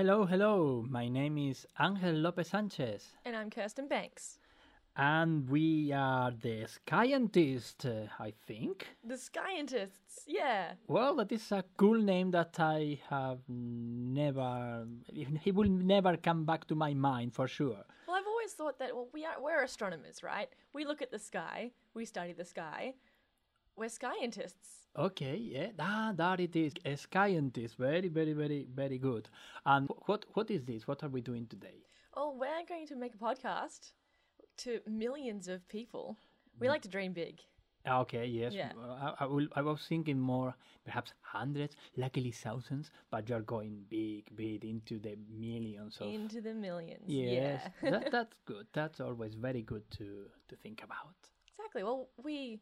Hello, hello. My name is Angel Lopez Sanchez, And I'm Kirsten Banks. and we are the Skyentists, uh, I think. The Skyentists, yeah. Well, that is a cool name that I have never. He will never come back to my mind for sure. Well, I've always thought that, well, we are, we're astronomers, right? We look at the sky, we study the sky. We're Skyentists. Okay, yeah, ah, that it is. A scientist, very, very, very, very good. And what what is this? What are we doing today? Oh, we're going to make a podcast to millions of people. We like to dream big. Okay, yes. Yeah. I, I, will, I was thinking more, perhaps hundreds, luckily thousands, but you're going big, big into the millions of. Into the millions. yes, Yeah. that, that's good. That's always very good to to think about. exactly. Well, we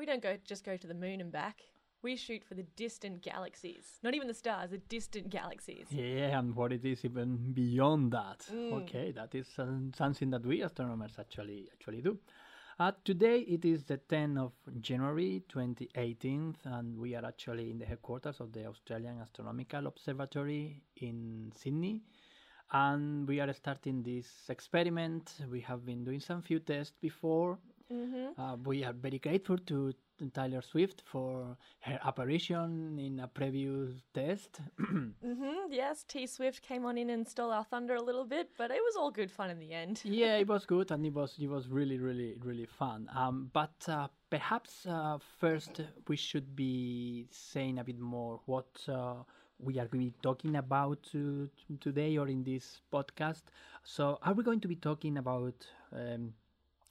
we don't go just go to the moon and back. We shoot for the distant galaxies. Not even the stars, the distant galaxies. Yeah, and what it is even beyond that. Okay, that is um, something that we astronomers actually actually do. Uh, today it is the 10th of January 2018, and we are actually in the headquarters of the Australian Astronomical Observatory in Sydney. And we are starting this experiment. We have been doing some few tests before. Uh, we are very grateful to Taylor Swift for her apparition in a preview test. hmm yes, T Swift came on in and stole our thunder a little bit, but it was all good fun in the end. yeah, it was good and it was it was really really really fun. Um, but uh, perhaps uh, first we should be saying a bit more what uh, we are going to be talking about to, today or in this podcast. So, are we going to be talking about um,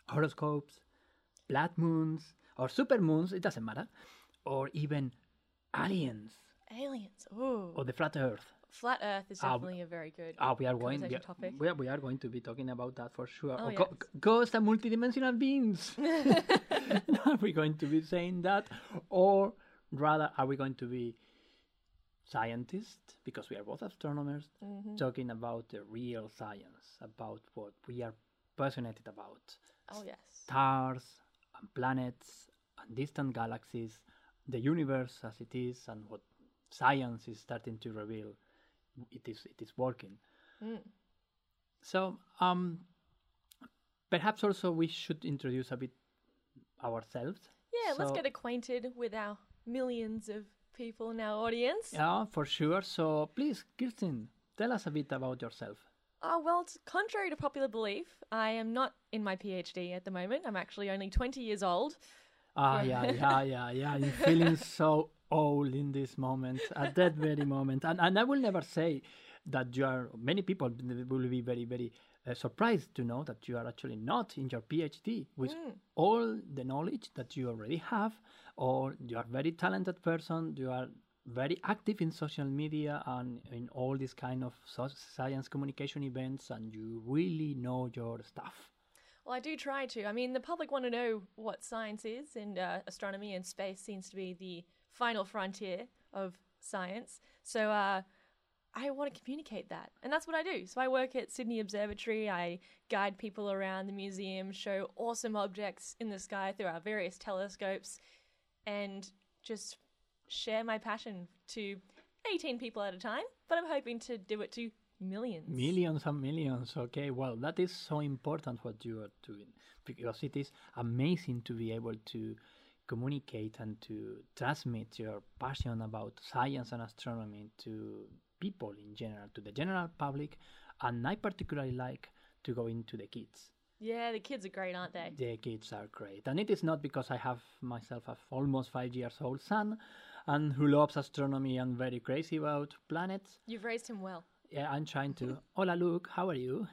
horoscopes, blood moons, or super moons? It doesn't matter, or even aliens Aliens. Ooh. or the flat Earth. Flat Earth is Ah, definitely a very good Ah, we are going. We are, topic. we are, we are going to be talking about that for sure. Oh, go- yes. ghosts and multidimensional beings. are we going to be saying that, or rather, are we going to be scientists because we are both astronomers Mm-hmm. talking about the real science, about what we are passionate about, Oh, yes. stars and planets and distant galaxies, the universe as it is, and what science is starting to reveal. It is it is working. So um, perhaps also we should introduce a bit ourselves. Yeah, let's get acquainted with our millions of people in our audience. Yeah, for sure. So please, Kirsten, tell us a bit about yourself. Oh, well, contrary to popular belief, I am not in my PhD at the moment. I'm actually only 20 years old. Ah, yeah, yeah, yeah, yeah. I'm feeling so old in this moment, at that very moment. And, and I will never say that you are, many people will be very, very uh, surprised to know that you are actually not in your PhD with all the knowledge that you already have, or you are very talented person, you are very active in social media and in all these kind of science communication events, and you really know your stuff. Well, I do try to. I mean, the public want to know what science is, and uh, astronomy and space seems to be the final frontier of science. So uh, I want to communicate that, and that's what I do. So I work at Sydney Observatory. I guide people around the museum, show awesome objects in the sky through our various telescopes, and just share my passion to 18 people at a time. But I'm hoping to do it to millions. Millions and millions. Okay, well, that is so important what you are doing because it is amazing to be able to communicate and to transmit your passion about science and astronomy to people in general, to the general public. And I particularly like to go into the kids. Yeah, the kids are great, aren't they? The kids are great. And it is not because I have myself a almost five years old son and who loves astronomy and very crazy about planets You've raised him well. yeah, I'm trying to. Hola, Luke. How are you?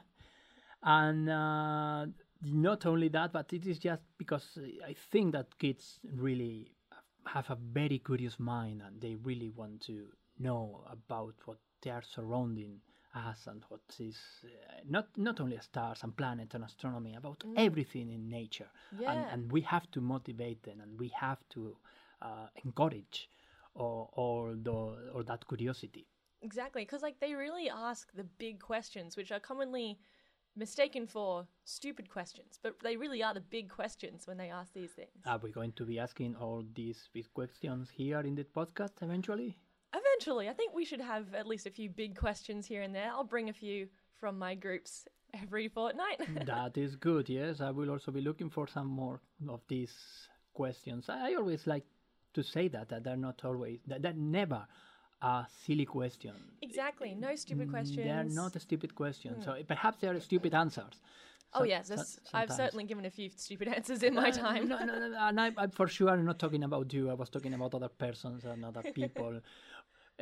And uh, not only that, but it is just because I think that kids really have a very curious mind and they really want to know about what they are surrounding us and what is uh, not not only stars and planets and astronomy about everything in nature. Yeah. And, and we have to motivate them and we have to uh, encourage or or the or that curiosity. Exactly, because like they really ask the big questions, which are commonly mistaken for stupid questions, but they really are the big questions when they ask these things. Are we going to be asking all these big questions here in the podcast eventually? Eventually, I think we should have at least a few big questions here and there. I'll bring a few from my groups every fortnight. that is good. Yes, I will also be looking for some more of these questions. I always like to say that that they're not always that they're never a silly question. exactly. No stupid questions. They're not a stupid questions. So perhaps they are stupid answers. Oh So- yes, so- I've certainly given a few stupid answers in my Uh, time. No, no, no, no, and I, I, for sure, I'm not talking about you. I was talking about other persons and other people.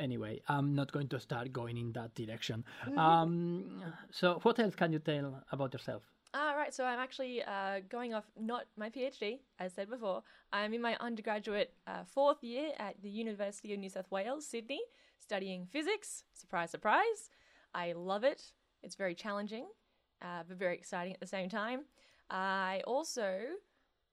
anyway, I'm not going to start going in that direction. Um, so, what else can you tell about yourself? Ah, right. So I'm actually uh, going off not my PhD, as said before. I'm in my undergraduate uh, fourth year at the University of New South Wales, Sydney, studying physics. Surprise, surprise. I love it. It's very challenging, uh, but very exciting at the same time. I also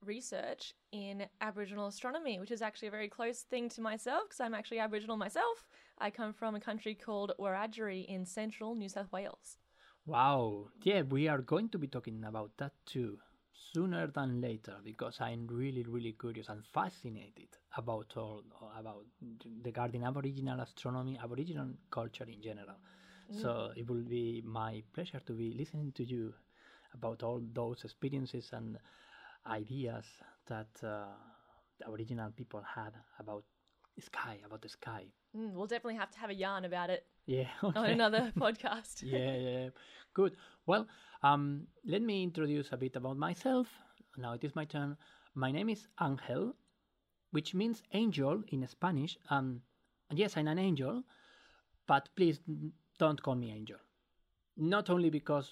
research in Aboriginal astronomy, which is actually a very close thing to myself because I'm actually Aboriginal myself. I come from a country called Wiradjuri in central New South Wales. Wow. Yeah, we are going to be talking about that too, sooner than later, because I'm really, really curious and fascinated about all about regarding Aboriginal astronomy, Aboriginal culture in general. So it will be my pleasure to be listening to you about all those experiences and ideas that uh, the Aboriginal people had about sky, about the sky. Mm, we'll definitely have to have a yarn about it Yeah. on another podcast. yeah, yeah. Good. Well, um, let me introduce a bit about myself. Now it is my turn. My name is Angel, which means angel in Spanish. Um, and yes, I'm an angel, but please don't call me angel. Not only because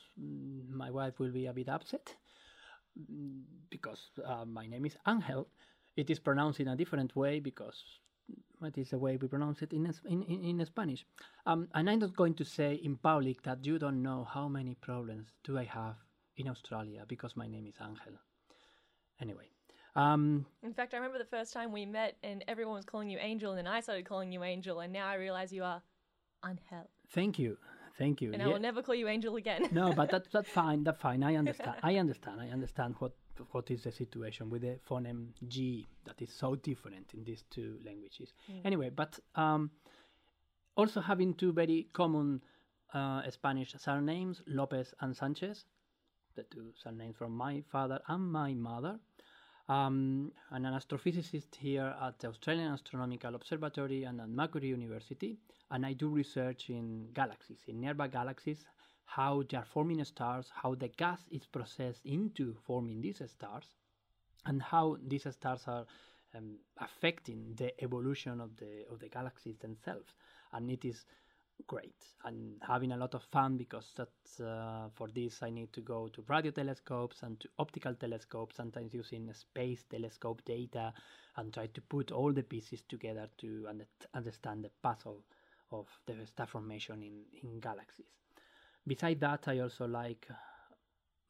my wife will be a bit upset, because uh, my name is Angel. It is pronounced in a different way because it is the way we pronounce it in in, in, Spanish. Um, and I'm not going to say in public that you don't know how many problems do I have in Australia because my name is Angel. Anyway, um, In fact, I remember the first time we met and everyone was calling you Angel, and then I started calling you Angel, and now I realize you are Angel. thank you, thank you. and I will never call you Angel again. no, but that's that's fine. That's fine. I understand. I understand. I understand what what is the situation with the phoneme G that is so different in these two languages. Anyway, but um, also having two very common uh, Spanish surnames, Lopez and Sanchez, the two surnames from my father and my mother. Um, and an astrophysicist here at the Australian Astronomical Observatory and at Macquarie University. And I do research in galaxies, in nearby galaxies, how they are forming stars, how the gas is processed into forming these stars, and how these stars are um, affecting the evolution of the of the galaxies themselves. And it is great and having a lot of fun because that's uh, for this I need to go to radio telescopes and to optical telescopes, sometimes using space telescope data and try to put all the pieces together to under- understand the puzzle of the star formation in, in galaxies. Besides that, I also like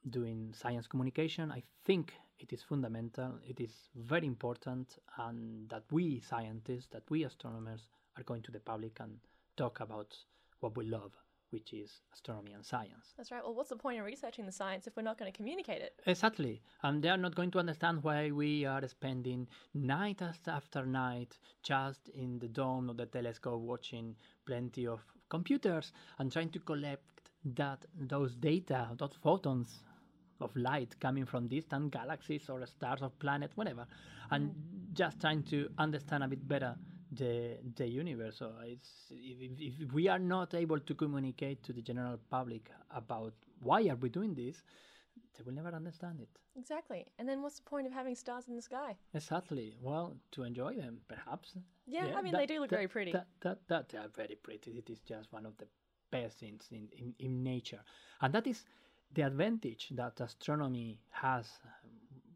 doing science communication. I think it is fundamental, it is very important, and that we scientists, that we astronomers are going to the public and talk about what we love, which is astronomy and science. That's right. Well, what's the point of researching the science if we're not going to communicate it? Exactly. And they are not going to understand why we are spending night after night just in the dome of the telescope watching plenty of computers and trying to collect that those data, those photons of light coming from distant galaxies or stars or planets, whatever, and mm-hmm. just trying to understand a bit better the the universe. So it's if, if we are not able to communicate to the general public about why are we doing this, they will never understand it. Exactly. And then what's the point of having stars in the sky? Exactly. Well, to enjoy them, perhaps. Yeah, I mean, they do look that- very pretty. That, that, that they are very pretty. It is just one of the best in, in, in nature. And that is the advantage that astronomy has um,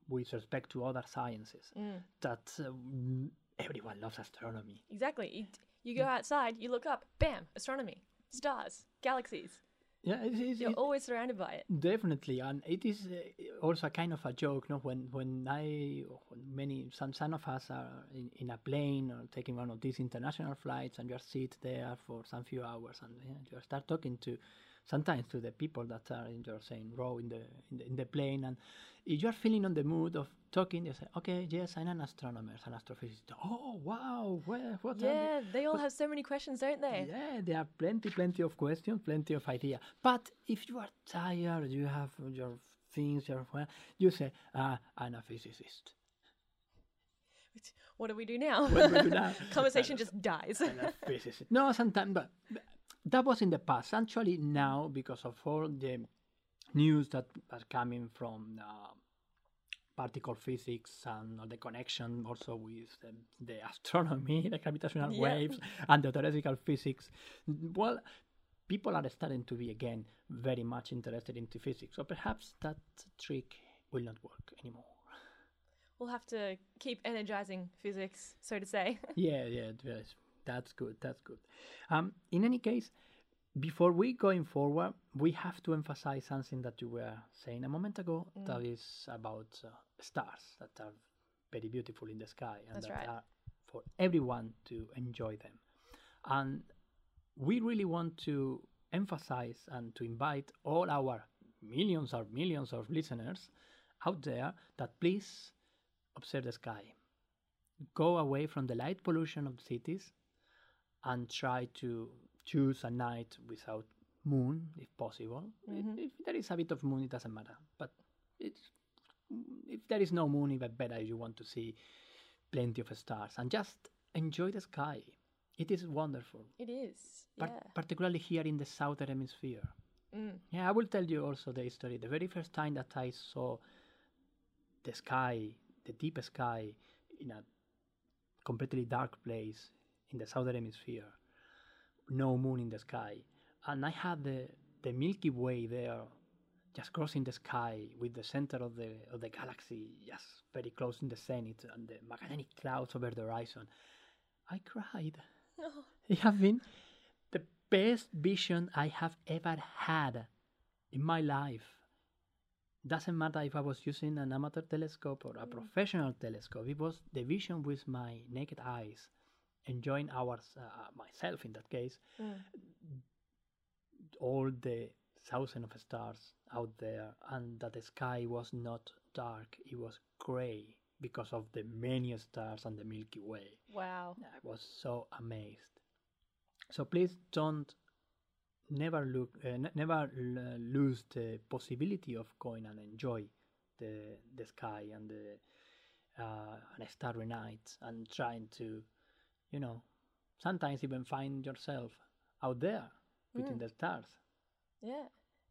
with respect to other sciences. Mm. That um, everyone loves astronomy. Exactly. You, you go outside, you look up, bam, astronomy, stars, galaxies. Yeah, it's, it's, You're it- always surrounded by it. Definitely, and it is uh, also a kind of a joke, no? When when I, or when many some some of us are in, in a plane or taking one of these international flights, and you are sit there for some few hours, and yeah, you start talking to sometimes to the people that are in your same row in the in the, in the plane, and if you are feeling on the mood of talking, you say, "Okay, yes, I'm an astronomer, an astrophysicist." Oh, wow, where, what? Yeah, the- they all what- have so many questions, don't they? yeah, there are plenty, plenty of questions, plenty of ideas. But if you are tired, you have your things, your you say, ah, I'm a physicist. What do we do now? What do we do now? Conversation just dies. I'm a physicist. No, sometimes, but that was in the past. Actually, now because of all the news that are coming from uh, particle physics and all the connection also with the, the astronomy, the gravitational Yeah. waves, and the theoretical physics, well, people are starting to be again very much interested into physics. So perhaps that trick will not work anymore. we'll have to keep energizing physics, so to say. yeah, yeah, yes, that's good. That's good. Um, in any case, before we going forward, we have to emphasize something that you were saying a moment ago. That is about uh, stars that are very beautiful in the sky and That's that right. are for everyone to enjoy them. And we really want to emphasize and to invite all our millions or millions of listeners out there that please observe the sky go away from the light pollution of cities and try to choose a night without moon if possible if, if there is a bit of moon it doesn't matter but it's if there is no moon even better if you want to see plenty of stars and just enjoy the sky it is wonderful It is. par- Yeah. particularly here in the southern hemisphere Mm. yeah, I will tell you also the story. The very first time that I saw the sky, the deep sky, in a completely dark place in the southern hemisphere, no moon in the sky, and I had the the Milky Way there, just crossing the sky with the center of the of the galaxy just very close in the zenith and the Magellanic clouds over the horizon. I cried. Oh. It have been the best vision I have ever had in my life. Doesn't matter if I was using an amateur telescope or a mm. professional telescope. It was the vision with my naked eyes, enjoying ours, uh, myself in that case, all the thousands of stars out there, and that the sky was not dark; it was gray because of the many stars and the Milky Way. Wow. I was so amazed. So please don't never look, uh, n- never l- lose the possibility of going and enjoy the the sky and the uh, and a starry night and trying to, you know, sometimes even find yourself out there between the stars. Yeah.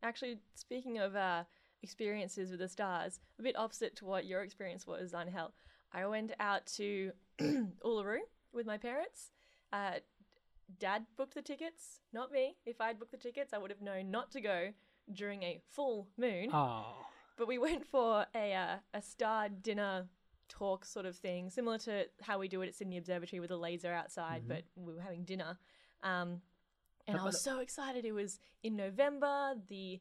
Actually, speaking of uh, experiences with the stars, a bit opposite to what your experience was, Angel. I went out to Uluru with my parents. Uh, Dad booked the tickets, not me. If I'd booked the tickets, I would have known not to go during a full moon. Oh, But we went for a uh, a star dinner talk sort of thing, similar to how we do it at Sydney Observatory with a laser outside, but we were having dinner. Um, and I was so excited. It was in November. The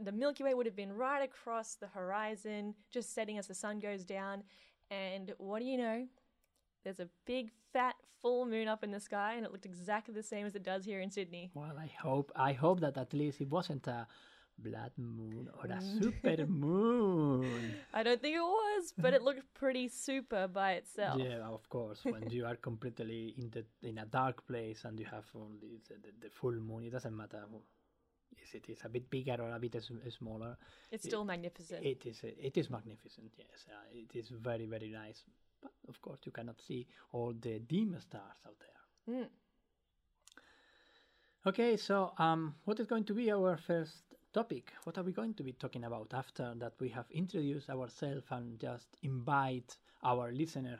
the Milky Way would have been right across the horizon, just setting as the sun goes down. And what do you know? There's a big fat full moon up in the sky, and it looked exactly the same as it does here in Sydney. well, I hope I hope that at least it wasn't a blood moon or a super moon. I don't think it was, but it looked pretty super by itself. Yeah, of course. When you are completely in the in a dark place and you have only the, the, the full moon, it doesn't matter if it is a bit bigger or a bit smaller. It's still magnificent. It is it is magnificent. Yes, uh, it is very very nice. But of course, you cannot see all the dim stars out there. Mm. Okay, so um, what is going to be our first topic? What are we going to be talking about after that we have introduced ourselves and just invite our listener,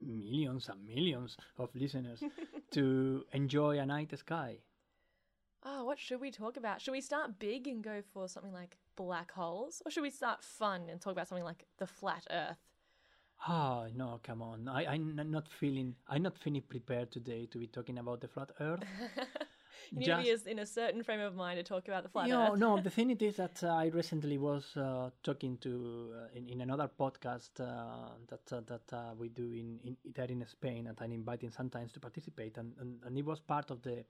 millions and millions of listeners, to enjoy a night sky? Oh, what should we talk about? Should we start big and go for something like black holes? Or should we start fun and talk about something like the flat earth? Oh no, come on! I, I'm not feeling. I'm not feeling prepared today to be talking about the flat Earth. You need to be as- in a certain frame of mind to talk about the flat no, earth. no. No, the thing it is that uh, I recently was uh, talking to uh, in, in another podcast uh, that uh, that uh, we do in, in there in Spain, and I'm inviting sometimes to participate, and, and, and it was part of the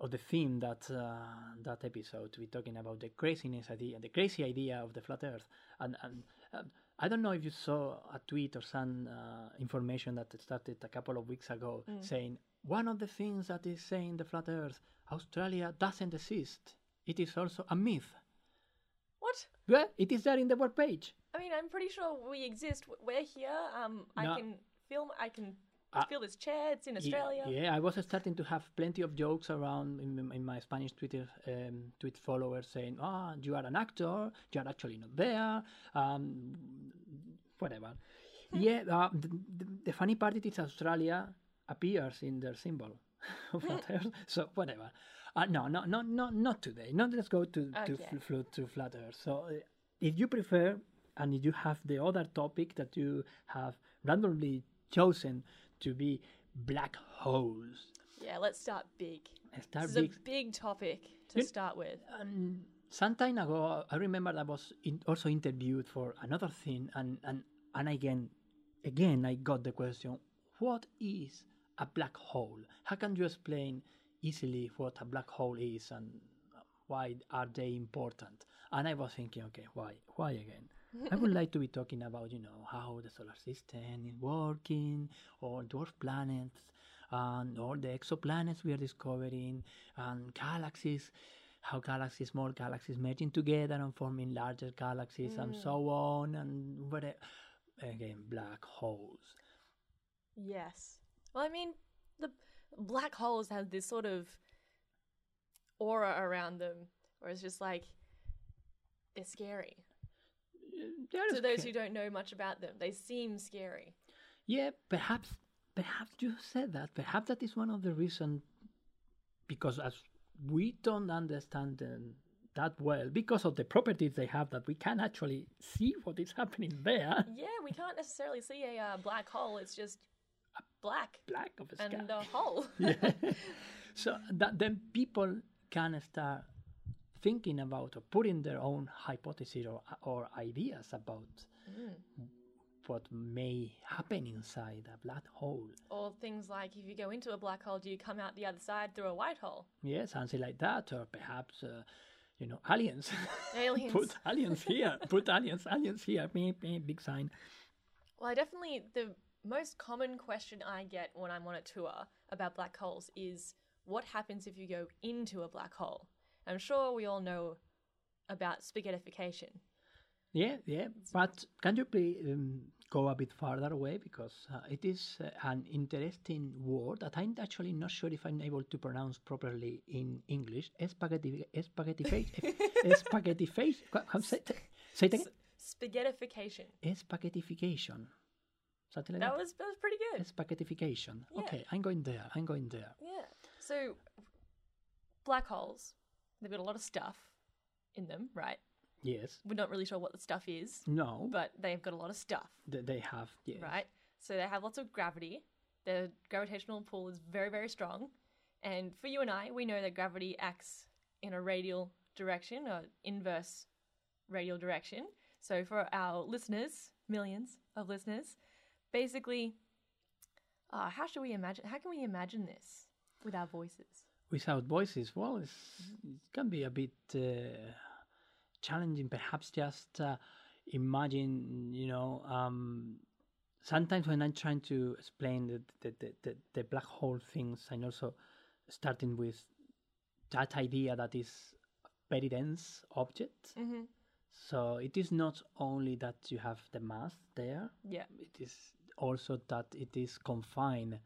of the theme that uh, that episode. We're talking about the craziness idea, the crazy idea of the flat Earth, and and. Uh, I don't know if you saw a tweet or some uh, information that started a couple of weeks ago saying one of the things that is saying the flat Earth, Australia doesn't exist. It is also a myth. What? Well, it is there in the web page. I mean, I'm pretty sure we exist. We're here. Um, No. I can film. I can Uh, feel. It's in Australia. Yeah, I was starting to have plenty of jokes around in, in my Spanish Twitter um, tweet followers saying, "Ah, you are an actor. You are actually not there." Um, whatever. yeah, uh, the, the, the funny part is Australia appears in their symbol Earth. So whatever. Uh, no, no, no, no, not today. Not let's go to to, Okay. fl- fl- to flat Earth. So uh, if you prefer, and if you have the other topic that you have randomly chosen to be black holes. Yeah, let's start big. Start this big. is a big topic to You- start with. Um, some time ago, I remember I was in, also interviewed for another thing, and, and, and again, again, I got the question: What is a black hole? How can you explain easily what a black hole is and why are they important? And I was thinking, okay, why, why again? I would like to be talking about, you know, how the solar system is working, or dwarf planets, and all the exoplanets we are discovering, and galaxies, how galaxies, small galaxies merging together and forming larger galaxies, and so mm. on, and whatever. Again, black holes. Yes. Well, I mean, the black holes have this sort of aura around them, where it's just like they're scary. To those who don't know much about them, they seem scary. Yeah, perhaps, perhaps you said that. Perhaps that is one of the reasons, because as we don't understand them that well, because of the properties they have, that we can actually see what is happening there. Yeah, we can't necessarily see a uh, black hole. It's just black Black of a sky. and a hole. yeah. so that then people can start thinking about or putting their own hypotheses or, or ideas about what may happen inside a black hole. or things like if you go into a black hole, do you come out the other side through a white hole? Yeah, something like that, or perhaps, uh, you know, aliens. Aliens. Put aliens here. Put aliens. Aliens here. Me, me, big sign. Well, I definitely the most common question I get when I'm on a tour about black holes is what happens if you go into a black hole? I'm sure we all know about spaghettification. Yeah, yeah. But can you please um, go a bit farther away because uh, it is uh, an interesting word that I'm actually not sure if I'm able to pronounce properly in English. Spaghetti, spaghetti face, spaghetti face. Say, say it again. Spaghettification. Spaghettification. Something like That that. was that was pretty good. Spaghettification. Yeah. Okay, I'm going there. I'm going there. Yeah. So black holes, they've got a lot of stuff in them, right? Yes. We're not really sure what the stuff is, No. but they've got a lot of stuff. They, they have. Yes. right? So they have lots of gravity. The gravitational pull is very, very strong. And for you and I, we know that gravity acts in a radial direction, or inverse radial direction. So for our listeners, millions of listeners, basically, uh, how should we imagine? How can we imagine this with our voices? Without voices, well, it's, it can be a bit uh, challenging. Perhaps just uh, imagine, you know, um, sometimes when I'm trying to explain the, the, the, the, black hole things, I'm also starting with that idea that is a very dense object. Mm-hmm. So it is not only that you have the mass there, Yeah. it is also that it is confined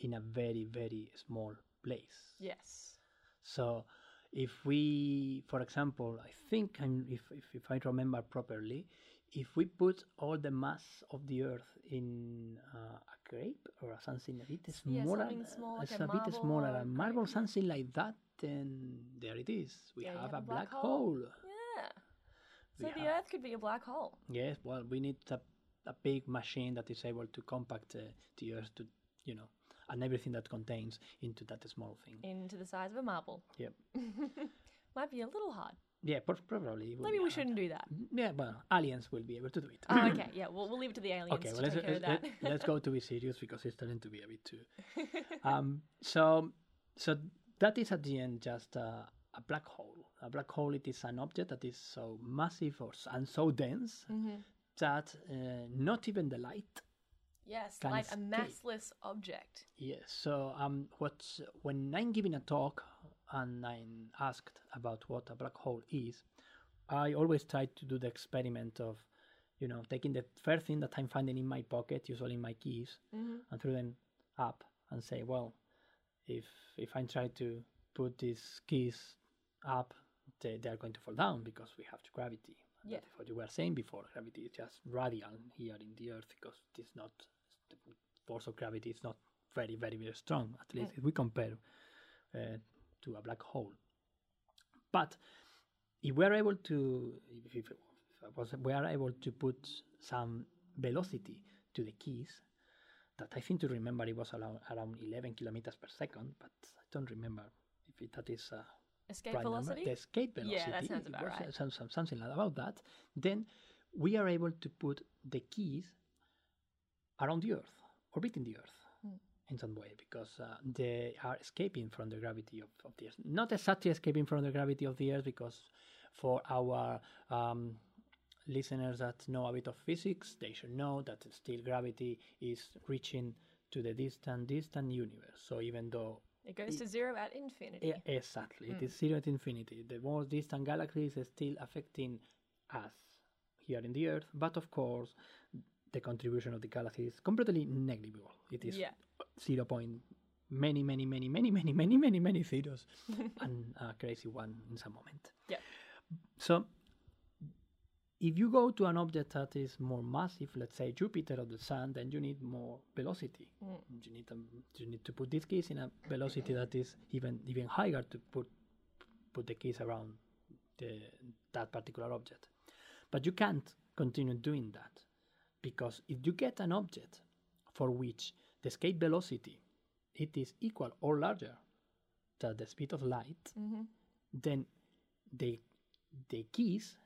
in a very, very small place. Yes. So if we, for example, I think I'm, if, if, if I remember properly, if we put all the mass of the Earth in uh, a grape or something a bit Yeah, smaller, something small, like it's a a bit smaller, a marble, something like that, then there it is. We you have, have a black black hole. hole. Yeah. So We the have- Earth could be a black hole. Yes, well, we need a, a big machine that is able to compact uh, the Earth to, you know, and everything that contains into that small thing. into the size of a marble. Yep. Might be a little hard. Yeah, probably. Maybe we shouldn't do that. Yeah, well, aliens will be able to do it. Oh, okay. Yeah, we'll, we'll leave it to the aliens okay, well, let's, let's, let's go to be serious because it's starting to be a bit too. um, so, so that is at the end just a, a black hole. A black hole it is an object that is so massive or and so dense that uh, not even the light Yes, Can like a massless object. Yes. So um, what when I'm giving a talk and I'm asked about what a black hole is, I always try to do the experiment of, you know, taking the first thing that I'm finding in my pocket, usually my keys, and throw them up and say, well, if if I try to put these keys up, they, they are going to fall down because we have gravity. Yeah. What you were saying before. Gravity is just radial here in the Earth because it is not force of gravity is not very very very strong. At least if we compare uh, to a black hole. But if we are able to, if, if, we are able to put some velocity to the keys, that I think to remember it was around, around 11 kilometers per second, but I don't remember if it, that is a Escape right number. velocity? The escape velocity. Yeah, that sounds about right. some- some- something like about that. Then we are able to put the keys around the Earth, orbiting the Earth Hmm. in some way, because uh, they are escaping from the gravity of, of the Earth. Not exactly escaping from the gravity of the Earth, because for our um, listeners that know a bit of physics, they should know that still gravity is reaching to the distant, distant universe. So even though It goes to zero at infinity. yeah, exactly. It is zero at infinity. The most distant galaxies is still affecting us here in the Earth, but of course, the contribution of the galaxy is completely negligible. It is Yeah. zero point many, many, many, many, many, many, many, many zeros, and a crazy one in some moment. Yeah. So, if you go to an object that is more massive, let's say Jupiter or the Sun, then you need more velocity. You need um, you need to put these keys in a velocity that is even even higher to put put the keys around the, that particular object. But you can't continue doing that because if you get an object for which the escape velocity it is equal or larger than the speed of light, then the the keys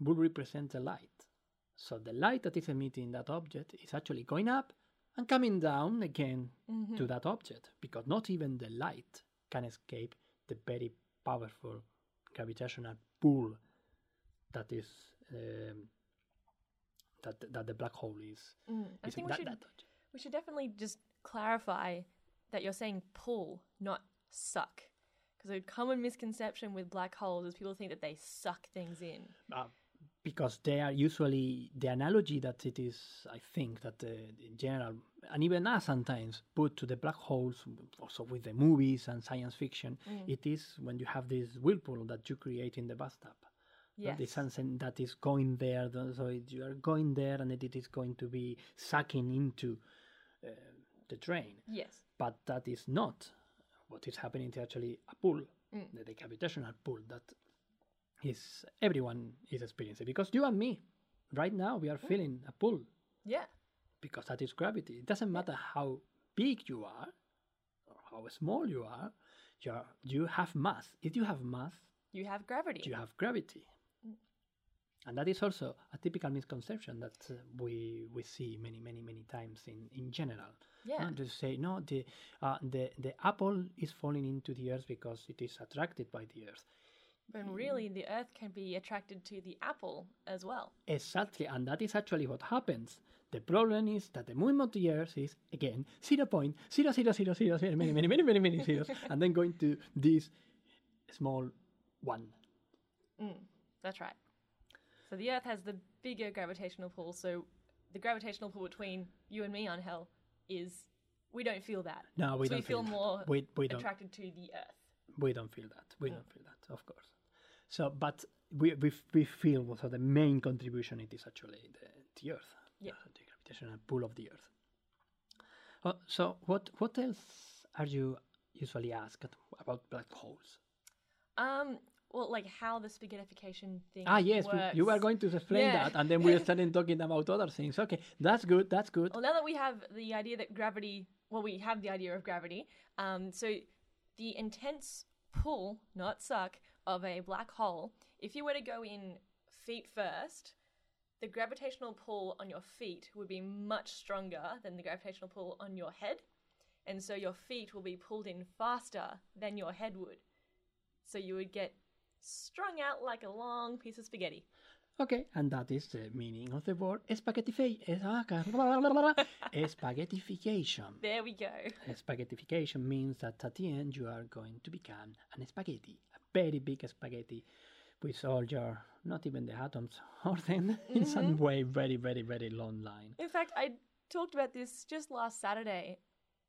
will represent the light. So the light that is emitting that object is actually going up and coming down again to that object because not even the light can escape the very powerful gravitational pull that is um, that that the black hole is. Mm. I is think we that, should that we should definitely just clarify that you're saying pull, not suck. Because a common misconception with black holes is people think that they suck things in. Uh, because they are usually the analogy that it is, I think, that the, in general, and even us sometimes put to the black holes, also with the movies and science fiction, it is when you have this whirlpool that you create in the bathtub. Yes. That is something that is going there, so you are going there and it is going to be sucking into uh, the drain. Yes. But that is not what is happening. It's actually a pull, the, the gravitational pull that is everyone is experiencing. Because you and me, right now, we are feeling a pull Yeah. because that is gravity. It doesn't matter how big you are or how small you are. You are, you have mass. If you have mass, You have gravity. you have gravity. And that is also a typical misconception that uh, we we see many many many times in, in general. Yeah. To say no, the uh, the the apple is falling into the earth because it is attracted by the earth. When really the Earth can be attracted to the apple as well. Exactly, and that is actually what happens. The problem is that the movement of the earth is again zero point zero zero zero zero zero many many many many many zeros, and then going to this small one. That's right. So the Earth has the bigger gravitational pull. So the gravitational pull between you and me on Hell is we don't feel that. No, we so don't we feel that. more We, we attracted to the Earth. we don't feel that. We don't feel that, of course. So, but we we, we feel so the main contribution it is actually the, the Earth, Yeah. the, the gravitational pull of the Earth. Uh, so, what what else are you usually asked about black holes? Um. Well, like how the spaghettification thing. Ah, yes, we- you were going to explain Yeah. that, and then we started talking about other things. Okay, that's good. That's good. Well, now that we have the idea that gravity, well, we have the idea of gravity. Um, so the intense pull, not suck, of a black hole, if you were to go in feet first, the gravitational pull on your feet would be much stronger than the gravitational pull on your head. and so your feet will be pulled in faster than your head would. So you would get strung out like a long piece of spaghetti. Okay, and that is the meaning of the word spaghettifi- eh, ah, spaghettification. There we go. Eh, spaghettification means that at the end you are going to become an spaghetti, a very big spaghetti with all your, not even the atoms, or them in some mm-hmm. way, very, very, very long line. In fact, I talked about this just last Saturday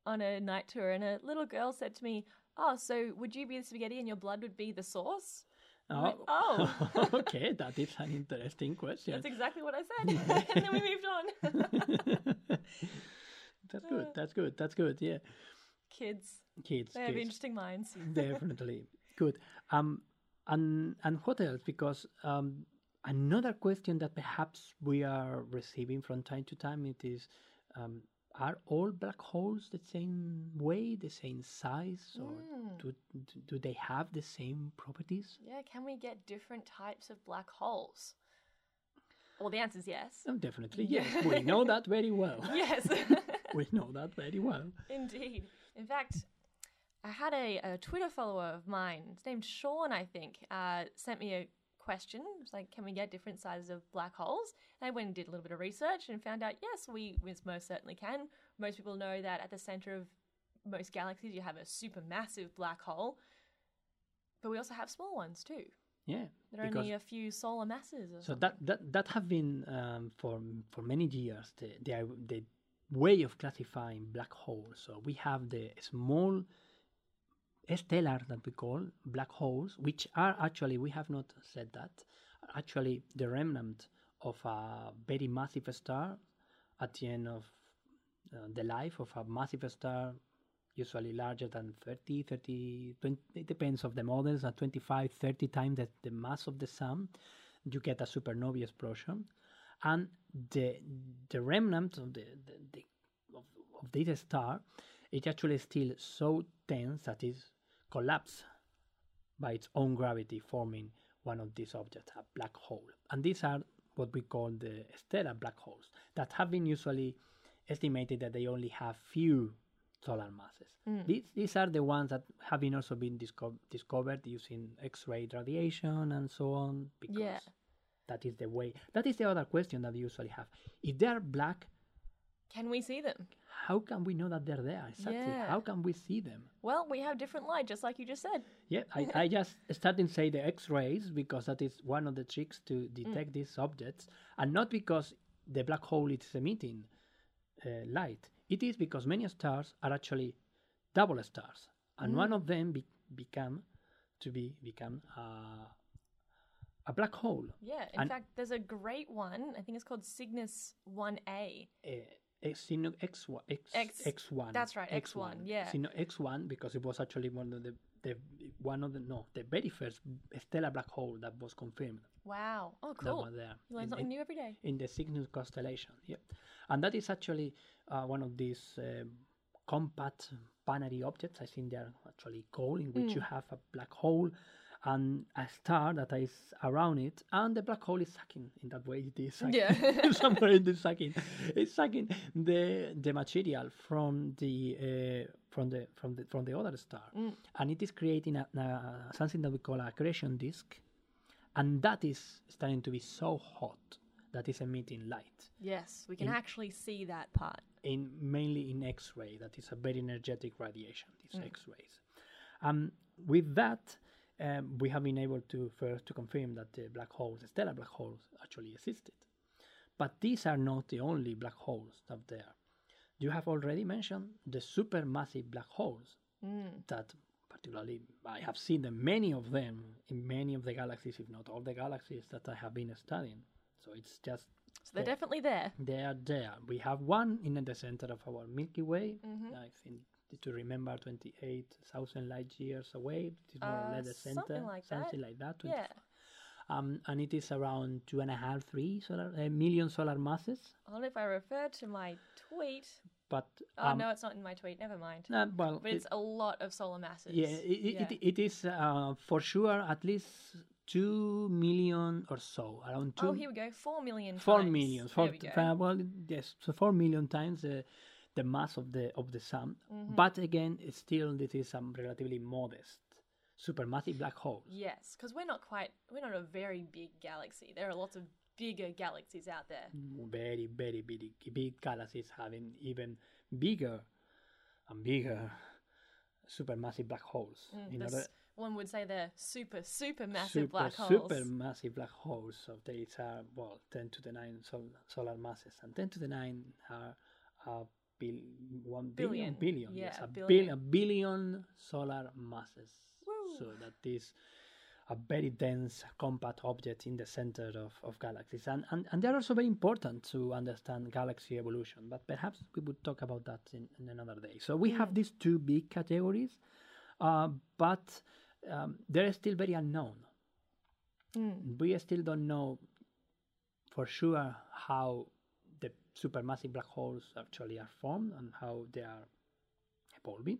on a night tour, and a little girl said to me, Oh, so would you be the spaghetti and your blood would be the sauce? Went, Oh, okay, that is an interesting question. That's exactly what I said. and then we moved on. that's good. That's good. That's good. Yeah, Kids, kids, they have interesting minds. Definitely good. Um, and and what else? Because um, another question that perhaps we are receiving from time to time it is, um, are all black holes the same way, the same size, or Hmm. do do they have the same properties? Yeah, can we get different types of black holes? Well, the answer is yes. Oh, definitely yes. we know that very well. Yes, we know that very well. indeed. In fact, I had a, a Twitter follower of mine, it's named Sean, I think, uh, sent me a question. It was like, can we get different sizes of black holes? And I went and did a little bit of research and found out, yes, we, we most certainly can. Most people know that at the center of most galaxies, you have a supermassive black hole. But we also have small ones too. Yeah, that are only a few solar masses. So something. that that that have been um, for for many years the, the the way of classifying black holes. So we have the small stellar that we call black holes, which are actually we have not said that actually the remnant of a very massive star at the end of uh, the life of a massive star usually larger than 30 30 20, it depends of the models at 25 30 times the, the mass of the sun you get a supernova explosion. And the the remnant of the, the, the of, of this star is actually still so dense that it collapses by its own gravity forming one of these objects a black hole and these are what we call the stellar black holes that have been usually estimated that they only have few solar masses. Mm. These, these are the ones that have been also been disco- discovered using X-ray radiation and so on. Because Yeah. that is the way. That is the other question that we usually have. If they are black, Can we see them? how can we know that they're there? Exactly. Yeah. How can we see them? Well, we have different light, just like you just said. Yeah, I, I just started to say the X-rays because that is one of the tricks to detect these objects, and not because the black hole is emitting uh, light. It is because many stars are actually double stars, and one of them be- become to be become uh, a black hole. Yeah. In And- fact, there's a great one. I think it's called Cygnus 1A. Uh, X, Cygnus X1, X, X- X1. that's right, X1, yeah. Cygnus X1 because it was actually one of the, the one of the no the very first stellar black hole that was confirmed. Wow. Oh, that cool. was there You learn in- something in- new every day. in the Cygnus constellation. Yep, and that is actually uh, one of these uh, compact binary objects. I think they are actually called, in which you Mm. have a black hole and a star that is around it, and the black hole is sucking. In that way, it is sucking. Yeah. somewhere it is sucking. It's sucking the the material from the uh, from the from the from the other star, Mm. and it is creating a, a, something that we call a accretion disk, and that is starting to be so hot that is emitting light Yes, we can In- actually see that part. in mainly in X-ray. That is a very energetic radiation. These Mm. X-rays. Um, with that, um, we have been able to first to confirm that the black holes, the stellar black holes, actually existed. But these are not the only black holes out there. You have already mentioned the supermassive black holes Mm. that particularly I have seen them, many of them in many of the galaxies, if not all the galaxies that I have been studying. So it's just So they're definitely there. they are there. We have one in the center of our Milky Way. Mhm. I think to remember 28,000 light years away. It is more or Uh, less the center. something like that. something like that. Yeah. Um, and it is around two and a half, three solar, uh, million solar masses. I if I refer to my tweet. But Oh, um, no, it's not in my tweet. Never mind. uh, well, But it's a lot of solar masses. yeah, it, it, Yeah. It, it is uh, for sure at least two million or so, around two. Oh, here we go. Four million. Four times. million. Four, we go. uh, well, yes, so four million times the the mass of the of the sun. Mm-hmm. But again, it's still this is some relatively modest supermassive black holes. Yes, because we're not quite, we're not a very big galaxy. There are lots of bigger galaxies out there. Very very big big galaxies having even bigger and bigger supermassive black holes. Mm, In The order- one would say they're super, super massive super, black holes. super massive black holes. So these are well, ten to the nine sol- solar masses, and ten to the nine are a bil- one billion, Billion. billion, Yeah, yes, a billion. a billion solar masses. Woo. So that is a very dense, compact object in the center of, of galaxies, and, and and they're also very important to understand galaxy evolution. But perhaps we would talk about that in, in another day. So we have these two big categories, uh, but um, they're still very unknown we still don't know for sure how supermassive black holes actually are formed and how they are evolving.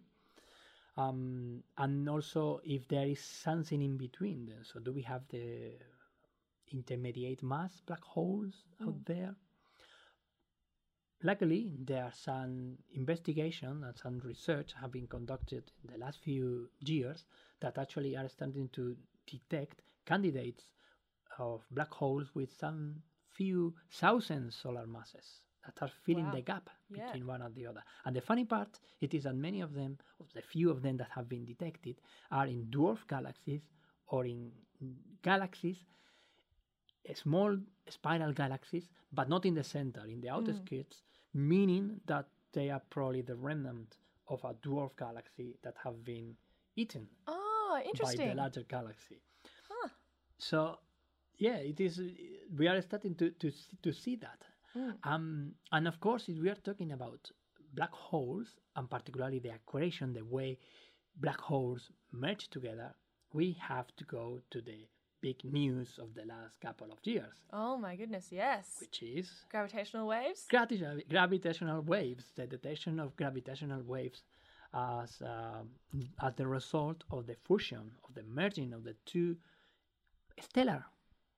Um, and also if there is something in between them. So do we have the intermediate mass black holes out there? Luckily, there are some investigation and some research have been conducted in the last few years that actually are starting to detect candidates of black holes with some few thousand solar masses that are filling Wow. the gap Yeah. between one and the other. And the funny part, it is that many of them, of the few of them that have been detected, are in dwarf galaxies or in galaxies small spiral galaxies, but not in the center, in the outer Mm. skirts, meaning that they are probably the remnant of a dwarf galaxy that have been eaten Oh, by the larger galaxy. Huh. So, yeah, it is. We are starting to to see- to see that, Mm. um, and of course, if we are talking about black holes and particularly the accretion, the way black holes merge together, we have to go to the big news of the last couple of years, Oh my goodness, yes. which is Gravitational waves? gravita- gravitational waves, the detection of gravitational waves as um as the result of the fusion of the merging of the two stellar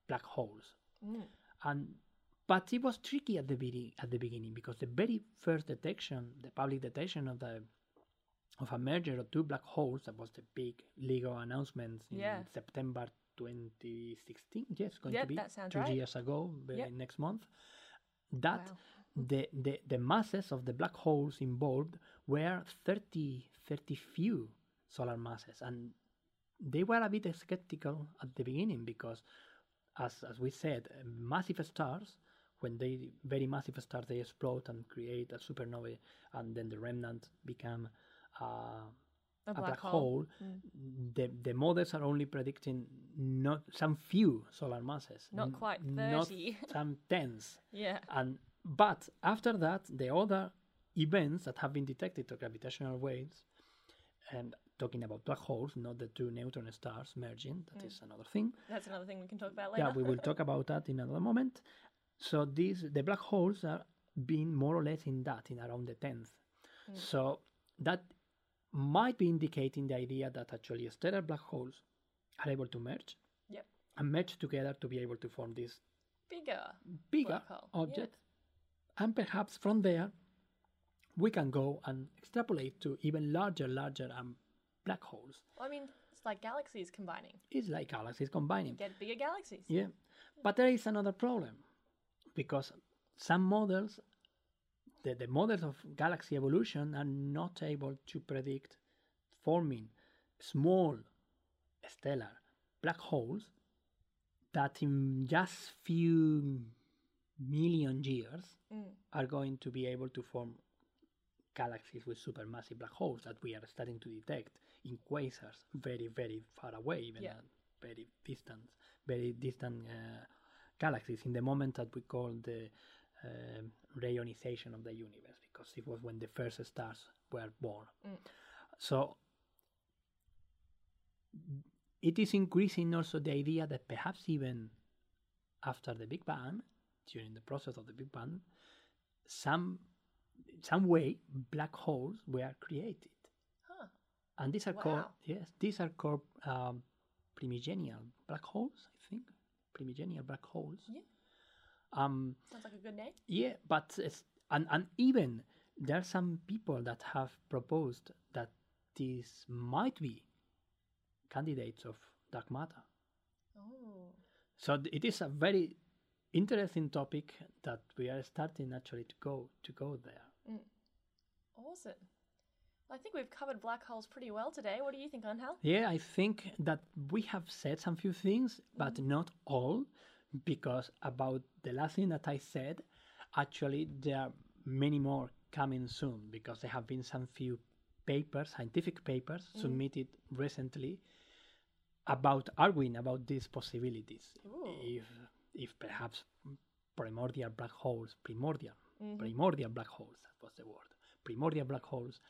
black holes. Mm. And but it was tricky at the beginning at the beginning because the very first detection, the public detection of the of a merger of two black holes, that was the big LIGO announcement in Yeah. September 2016. Yes, going Yep, to be two right. years ago, very Yep. next month. That Wow. the, the, the masses of the black holes involved were 30, 30 few solar masses. And they were a bit skeptical at the beginning because, as, as we said, massive stars, when they, very massive stars, they explode and create a supernova, and then the remnant become uh, A a black, black hole. hole, the the models are only predicting not some few solar masses, Not quite not 30. some tens, Yeah. and but after that, the other events that have been detected to gravitational waves, and talking about black holes, not the two neutron stars merging, that is another thing. That's another thing we can talk about later. Yeah, we will talk about that in another moment. So these the black holes are being more or less in that, in around the tenth. So that might be indicating the idea that actually stellar black holes are able to merge Yep. and merge together to be able to form this Bigger. bigger Black hole, yeah. object. And perhaps from there, we can go and extrapolate to even larger, larger um, black holes. Well, I mean, it's like galaxies combining. It's like galaxies combining. Get bigger galaxies. Yeah. But there is another problem because some models, the, the models of galaxy evolution, are not able to predict forming small stellar black holes that in just few million years Mm. are going to be able to form galaxies with supermassive black holes that we are starting to detect in quasars very, very far away, even Yeah. at very distant, very distant uh, galaxies. In the moment that we call the um reionization of the universe, because it was when the first stars were born. Mm. So it is increasing also the idea that perhaps even after the Big Bang, during the process of the Big Bang, some some way black holes were created. And these are called yes, these are called um, primigenial black holes. I think primigenial black holes. Yeah. Um, Sounds like a good name. yeah, but it's, and and even there are some people that have proposed that these might be candidates of dark matter. Oh. So it is a very interesting topic that we are starting actually to go to go there. Awesome. I think we've covered black holes pretty well today. What do you think, Angel? Yeah, I think that we have said some few things, but mm-hmm. not all, because about the last thing that I said, actually there are many more coming soon because there have been some few papers, scientific papers, mm-hmm. submitted recently about arguing about these possibilities. Ooh. If if perhaps primordial black holes, primordial, mm-hmm. primordial black holes, that was the word, primordial black holes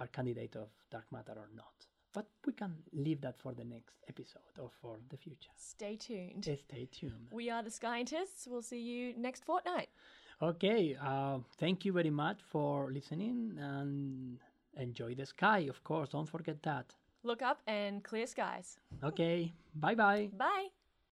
are candidate of dark matter or not. But we can leave that for the next episode or for the future. Stay tuned. Stay tuned. We are the Skyentists. We'll see you next fortnight. Okay, uh, thank you very much for listening and enjoy the sky, of course. Don't forget that. Look up and clear skies. Okay, bye bye. Bye.